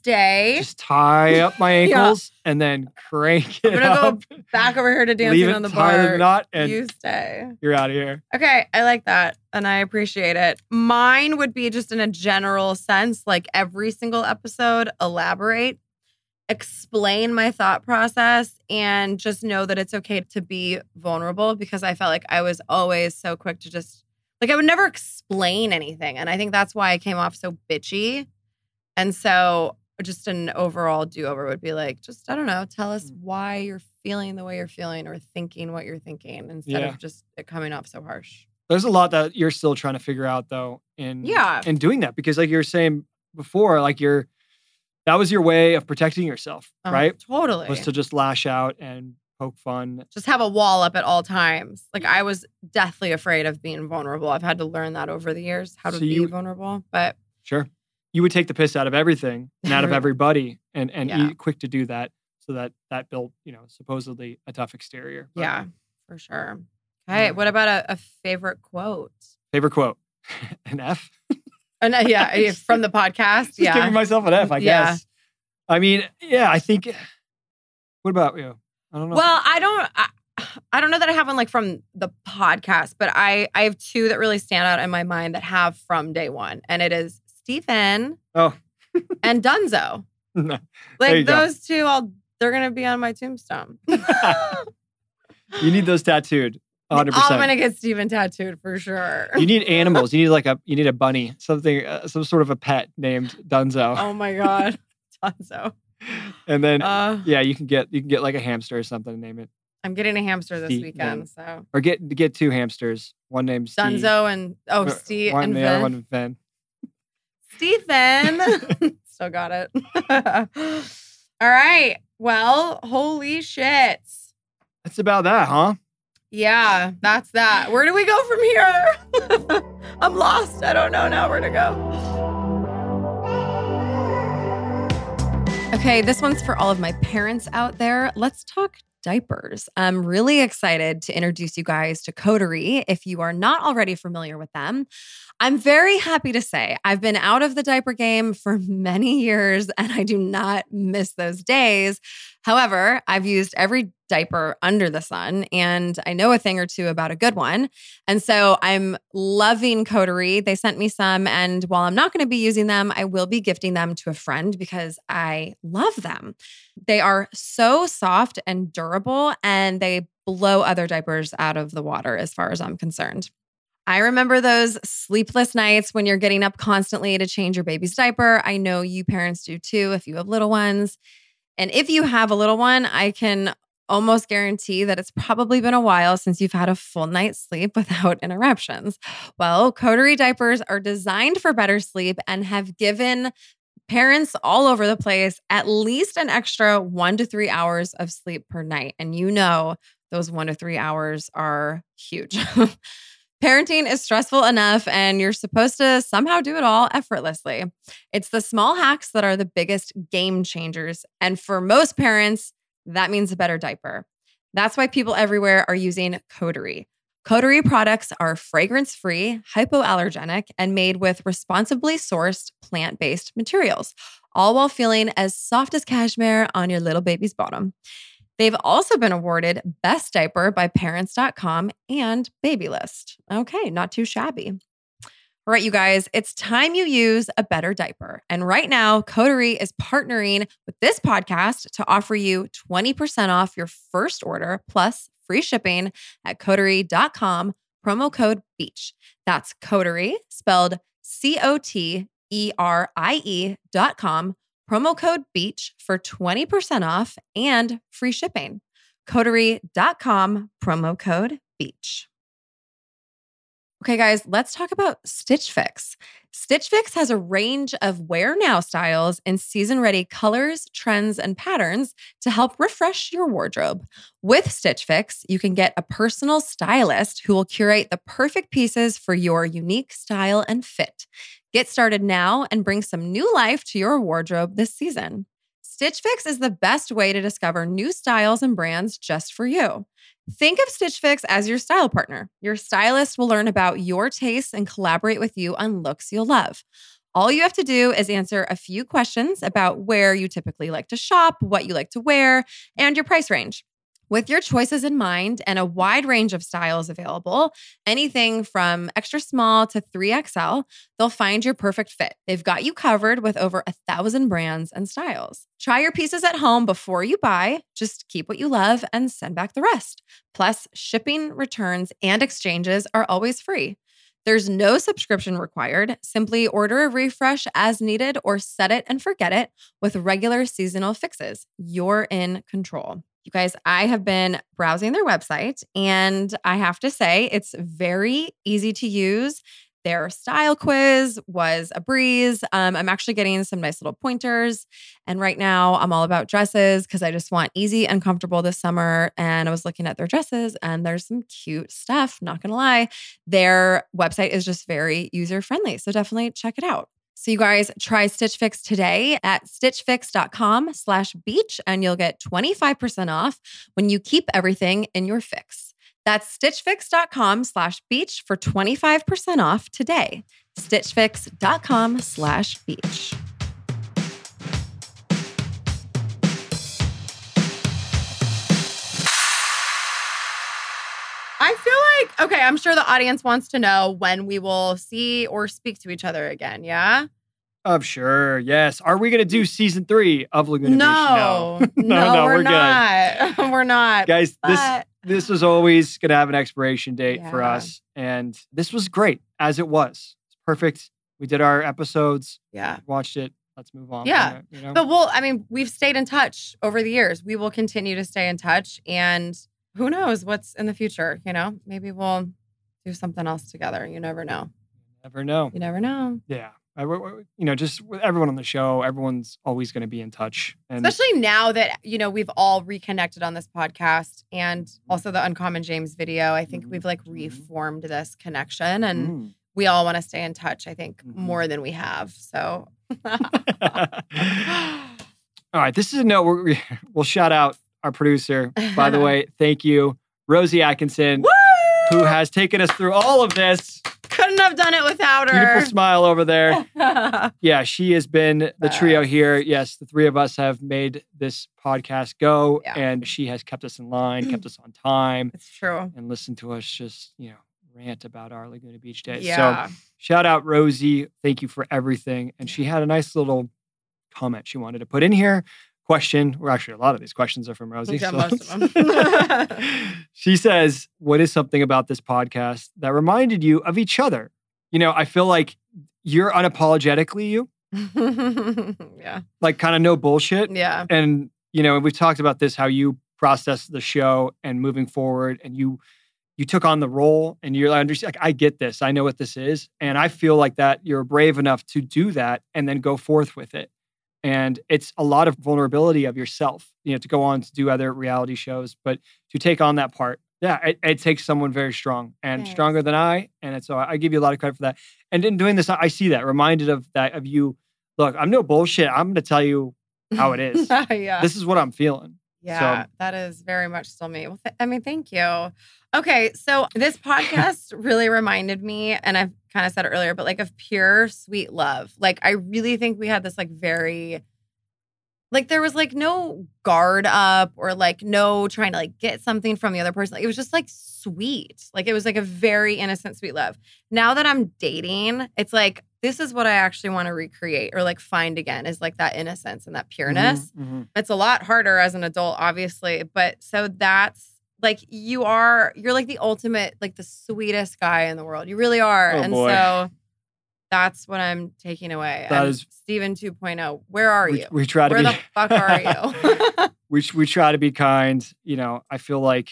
Stay. Just tie up my Yeah. ankles and then crank it I'm gonna go back over here to dancing leave it, on the tie bar. the knot, and you stay. you're out of here. Okay, I like that and I appreciate it. Mine would be just in a general sense, like every single episode, elaborate, explain my thought process, and just know that it's okay to be vulnerable because I felt like I was always so quick to just, like, I would never explain anything. And I think that's why I came off so bitchy. And so, just an overall do over would be like, just, I don't know, tell us Mm. why you're feeling the way you're feeling or thinking what you're thinking instead Yeah. of just it coming off so harsh. There's a lot that you're still trying to figure out though in Yeah. in doing that because like you were saying before, like you're that was your way of protecting yourself, Um, right? Totally. Was to just lash out and poke fun. just have a wall up at all times. Like I was deathly afraid of being vulnerable. I've had to learn that over the years how to So be you- vulnerable. But Sure. You would take the piss out of everything and out of everybody and and Yeah. quick to do that so that that built, you know, supposedly a tough exterior. But yeah, for sure. Okay. What about a, a favorite quote? Favorite quote? An F? And uh, yeah, if- from the podcast. Just yeah. giving myself an F, I Yeah. guess. I mean, yeah, I think. What about you? I don't know. Well, I don't. I, I don't know that I have one like from the podcast, but I I have two that really stand out in my mind that have from day one, and it is Stephen oh, and Dunzo. no. Like go. those two, I'll they're gonna be on my tombstone. you need those tattooed. 100%. I'm gonna get Stephen tattooed for sure. You need animals. You need like a you need a bunny, something, uh, some sort of a pet named Dunzo, oh my god, Dunzo. and then Uh, yeah, you can get you can get like a hamster or something and name it, I'm getting a hamster this Steve, weekend, so or get get two hamsters. One named Steve, Dunzo and oh Steve one and the other Vin. one Ven. Stephen. Still got it. All right. Well, holy shit. That's about that, huh? Yeah, that's that. Where do we go from here? I'm lost. I don't know now where to go. Okay, this one's for all of my parents out there. Let's talk diapers. I'm really excited to introduce you guys to Coterie if you are not already familiar with them. I'm very happy to say I've been out of the diaper game for many years and I do not miss those days. However, I've used every diaper under the sun and I know a thing or two about a good one. And so I'm loving Coterie. They sent me some. And while I'm not going to be using them, I will be gifting them to a friend because I love them. They are so soft and durable and they blow other diapers out of the water as far as I'm concerned. I remember those sleepless nights when you're getting up constantly to change your baby's diaper. I know you parents do too if you have little ones. And if you have a little one, I can almost guarantee that it's probably been a while since you've had a full night's sleep without interruptions. Well, Coterie diapers are designed for better sleep and have given parents all over the place at least an extra one to three hours of sleep per night. And you know, those one to three hours are huge. Parenting is stressful enough, and you're supposed to somehow do it all effortlessly. It's the small hacks that are the biggest game changers. And for most parents, that means a better diaper. That's why people everywhere are using Coterie. Coterie products are fragrance free, hypoallergenic, and made with responsibly sourced plant based materials, all while feeling as soft as cashmere on your little baby's bottom. They've also been awarded Best Diaper by Parents.com and Babylist. Okay, not too shabby. All right, you guys, it's time you use a better diaper. And right now, Coterie is partnering with this podcast to offer you 20% off your first order plus free shipping at coterie.com, promo code BEACH. That's Coterie, spelled C O T E R I E dot com, promo code BEACH for 20% off and free shipping. Coterie.com, promo code BEACH. Okay, guys, let's talk about Stitch Fix. Stitch Fix has a range of wear now styles in season ready colors, trends, and patterns to help refresh your wardrobe. With Stitch Fix, you can get a personal stylist who will curate the perfect pieces for your unique style and fit. Get started now and bring some new life to your wardrobe this season. Stitch Fix is the best way to discover new styles and brands just for you. Think of Stitch Fix as your style partner. Your stylist will learn about your tastes and collaborate with you on looks you'll love. All you have to do is answer a few questions about where you typically like to shop, what you like to wear, and your price range. With your choices in mind and a wide range of styles available, anything from extra small to 3XL, they'll find your perfect fit. They've got you covered with over a thousand brands and styles. Try your pieces at home before you buy. Just keep what you love and send back the rest. Plus, shipping, returns, and exchanges are always free. There's no subscription required. Simply order a refresh as needed or set it and forget it with regular seasonal fixes. You're in control. You guys, I have been browsing their website and I have to say it's very easy to use. Their style quiz was a breeze. Um, I'm actually getting some nice little pointers. And right now, I'm all about dresses because I just want easy and comfortable this summer. And I was looking at their dresses and there's some cute stuff, not gonna lie. Their website is just very user friendly. So definitely check it out. So you guys try Stitch Fix today at stitchfix.com slash beach and you'll get 25% off when you keep everything in your fix. That's stitchfix.com slash beach for 25% off today. stitchfix.com slash beach. Okay, I'm sure the audience wants to know when we will see or speak to each other again. Yeah. Of sure, yes. Are we going to do season three of Laguna no. Beach? No, no, no, we're, we're not. we're not, guys. This but... this was always going to have an expiration date Yeah. for us, and this was great as it was. It's perfect. We did our episodes, Yeah. watched it. Let's move on. Yeah. it, you know? But we'll, I mean, we've stayed in touch over the years. We will continue to stay in touch. And who knows what's in the future? You know, maybe we'll do something else together. You never know. never know. You never know. Yeah. I, we- we- you know, just with everyone on the show, everyone's always going to be in touch. And Especially now that, you know, we've all reconnected on this podcast and also the Uncommon James video. I think we've like Mhm. reformed this connection and Mm. we all want to stay in touch, I think, Mhm. more than we have. So, All right, this is a note. We're, we'll shout out our producer. By the way, thank you, Rosie Atkinson, who has taken us through all of this. couldn't have done it without her. Beautiful smile over there. Yeah, she has been the uh. trio here. Yes, the three of us have made this podcast go, Yeah. and she has kept us in line, kept us on time, it's true. and listened to us just, you know, rant about our Laguna Beach days. Yeah. So shout out Rosie. Thank you for everything. And she had a nice little comment she wanted to put in here. Question. Well, actually, a lot of these questions are from Rosie. Yeah, so most of them. she says, What is something about this podcast that reminded you of each other? You know, I feel like you're unapologetically you, yeah. like kind of no bullshit. Yeah. And, you know, we've talked about this, how you process the show and moving forward and you you took on the role and you're like, like, I get this. I know what this is. And I feel like that you're brave enough to do that and then go forth with it. And it's a lot of vulnerability of yourself, you know, to go on to do other reality shows, but to take on that part, yeah, it, it takes someone very strong and Thanks. stronger than I. And it's, so I give you a lot of credit for that. And in doing this, I see that, reminded of that, of you. Look, I'm no bullshit. I'm going to tell you how it is. yeah. this is what I'm feeling. Yeah, that is very much still me. Well, th- I mean, thank you. Okay, so this podcast really reminded me, and I've kind of said it earlier, but like of pure sweet love. Like, I really think we had this like very, like there was like no guard up or like no trying to like get something from the other person. It was just like sweet. Like it was like a very innocent, sweet love. Now that I'm dating, it's like this is what I actually want to recreate or like find again is like that innocence and that pureness Mhm, mhm. it's a lot harder as an adult obviously but so that's like you are you're like the ultimate like the sweetest guy in the world you really are Oh, and boy. so that's what i'm taking away That I'm is- steven 2.0 where are We, you we try to where be. the fuck are you we we try to be kind. You know, I feel like,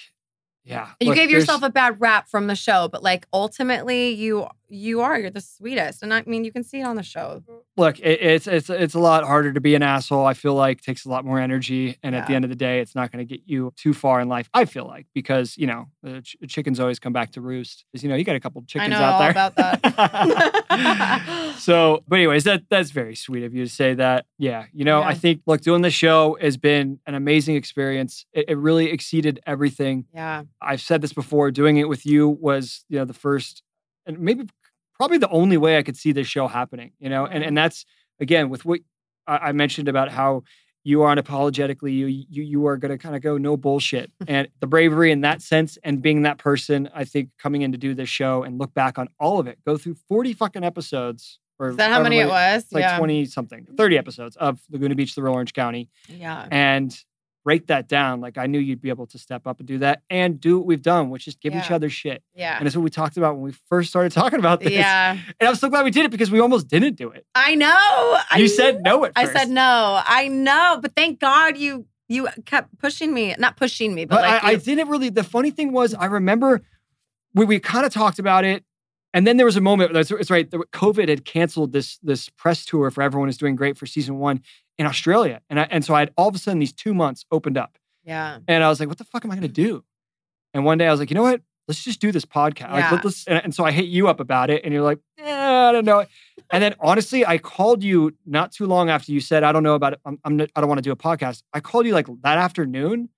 yeah. you look, gave yourself a bad rap from the show but like ultimately you you are you're the sweetest and i mean you can see it on the show look. It, it's it's it's a lot harder to be an asshole. I feel like takes a lot more energy, and at the end of the day, it's not going to get you too far in life. I feel like because you know the ch- chickens always come back to roost. Because you know you got a couple chickens out there. about that. so, but anyways, that that's very sweet of you to say that. Yeah, you know, I think look, doing the show has been an amazing experience. It, it really exceeded everything. yeah I've said this before. Doing it with you was, you know, the first and maybe probably the only way I could see this show happening. You know, and mm-hmm. and that's again with what I, I mentioned about how you are unapologetically you you you are going to kind of go no bullshit and the bravery in that sense and being that person. I think coming in to do this show and look back on all of it, go through forty fucking episodes. Or is that how many it was like yeah 20 something, 30 episodes of Laguna Beach, the Real Orange County yeah and break that down. Like I knew you'd be able to step up and do that and do what we've done, which is give each other shit. yeah And it's what we talked about when we first started talking about this. yeah And I'm so glad we did it because we almost didn't do it. I know. You I said no at I said no. I know, but thank God you you kept pushing me. Not pushing me, but, But like I, I didn't really. The funny thing was, I remember we, we kind of talked about it. And then there was a moment. That's it's right. the- COVID had canceled this this press tour for everyone is doing great for season one in Australia, and I, and so I had all of a sudden these two months opened up, yeah. And I was like, what the fuck am I going to do? And one day I was like, you know what? Let's just do this podcast. Like, Yeah. let, us and, and so I hit you up about it. And you're like, eh, I don't know. And then honestly, I called you not too long after you said, I don't know about it. I'm, I'm not, I don't want to do a podcast. I called you like that afternoon.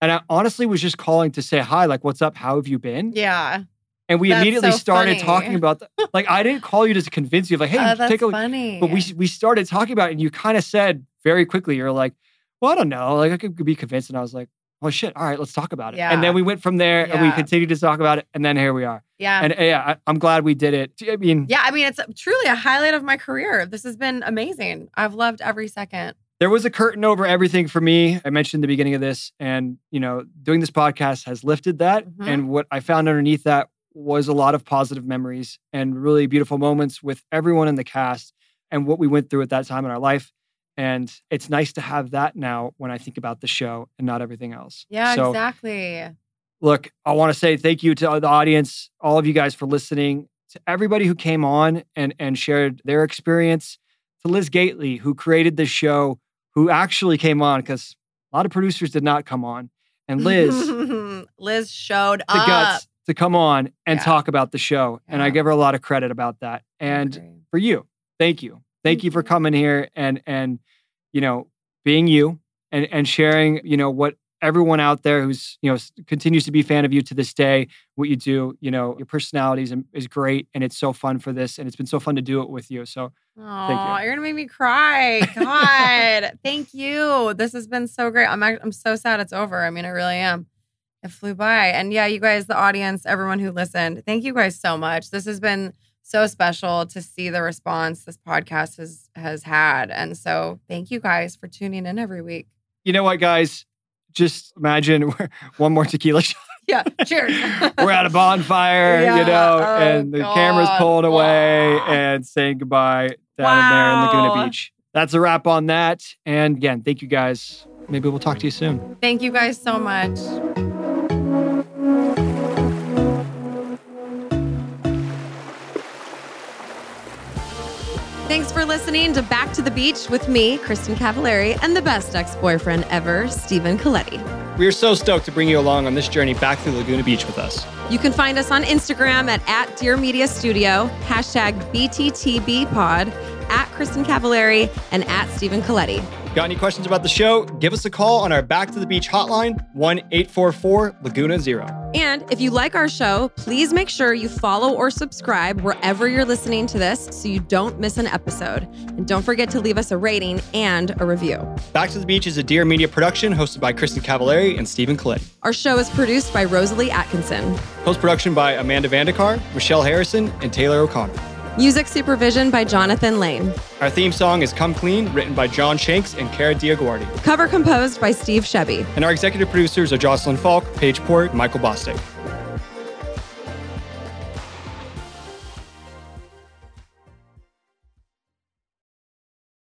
And I honestly was just calling to say hi, like, what's up? How have you been? Yeah. And we That's immediately so started funny. talking about, the, like, I didn't call you to convince you, like, hey, oh, take a look. funny. But we we started talking about it, and you kind of said very quickly, you're like, well, I don't know, like I could be convinced, and I was like, oh shit, all right, let's talk about it. And then we went from there, and we continued to talk about it, and then here we are. yeah. And uh, yeah, I, I'm glad we did it. I mean, yeah, I mean, it's truly a highlight of my career. This has been amazing. I've loved every second. there was a curtain over everything for me. I mentioned the beginning of this, and you know, doing this podcast has lifted that. Mhm. And what I found underneath that was a lot of positive memories and really beautiful moments with everyone in the cast and what we went through at that time in our life. And it's nice to have that now when I think about the show and not everything else. Yeah, So, exactly. look, I want to say thank you to the audience, all of you guys for listening, to everybody who came on and and shared their experience, to Liz Gateley who created this show, who actually came on because a lot of producers did not come on, and Liz Liz showed up. guts to come on and Yeah. talk about the show, and I give her a lot of credit about that. And for you, thank you, thank you for coming here and and you know being you and and sharing you know what everyone out there who's you know continues to be a fan of you to this day what you do you know your personality is, is great and it's so fun for this and it's been so fun to do it with you so Oh, you. you're gonna make me cry. God, thank you. This has been so great. I'm I'm so sad it's over. I mean, I really am. It flew by, and yeah, you guys, the audience, everyone who listened, thank you guys so much. This has been so special to see the response this podcast has has had, and so thank you guys for tuning in every week. you know what guys just imagine one more tequila shot Yeah, cheers. we're at a bonfire Yeah, you know oh and the camera's God. pulling away Wow. and saying goodbye down in there in laguna Wow. beach that's a wrap on that and again thank you guys maybe we'll talk to you soon Thank you guys so much. Thanks for listening to Back to the Beach with me, Kristin Cavallari, and the best ex boyfriend ever, Stephen Colletti. we are so stoked to bring you along on this journey back through laguna beach with us You can find us on Instagram at, at Dear Media Studio, hashtag BTTBpod, at Kristin Cavallari, and at Stephen Colletti. Got any questions about the show? Give us a call on our Back to the Beach hotline, 1 844 Laguna Zero. And if you like our show, please make sure you follow or subscribe wherever you're listening to this so you don't miss an episode. And don't forget to leave us a rating and a review. Back to the Beach is a Dear Media production hosted by Kristin Cavallari and Stephen Colletti. Our show is produced by Rosalie Atkinson. Post production by Amanda Vandekar, Michelle Harrison, and Taylor O'Connor. Music supervision by Jonathan Lane. Our theme song is Come Clean, written by John Shanks and Kara DioGuardi. Cover composed by Steve Shebby. And our executive producers are Jocelyn Falk, Paige Port, and Michael Bosstick.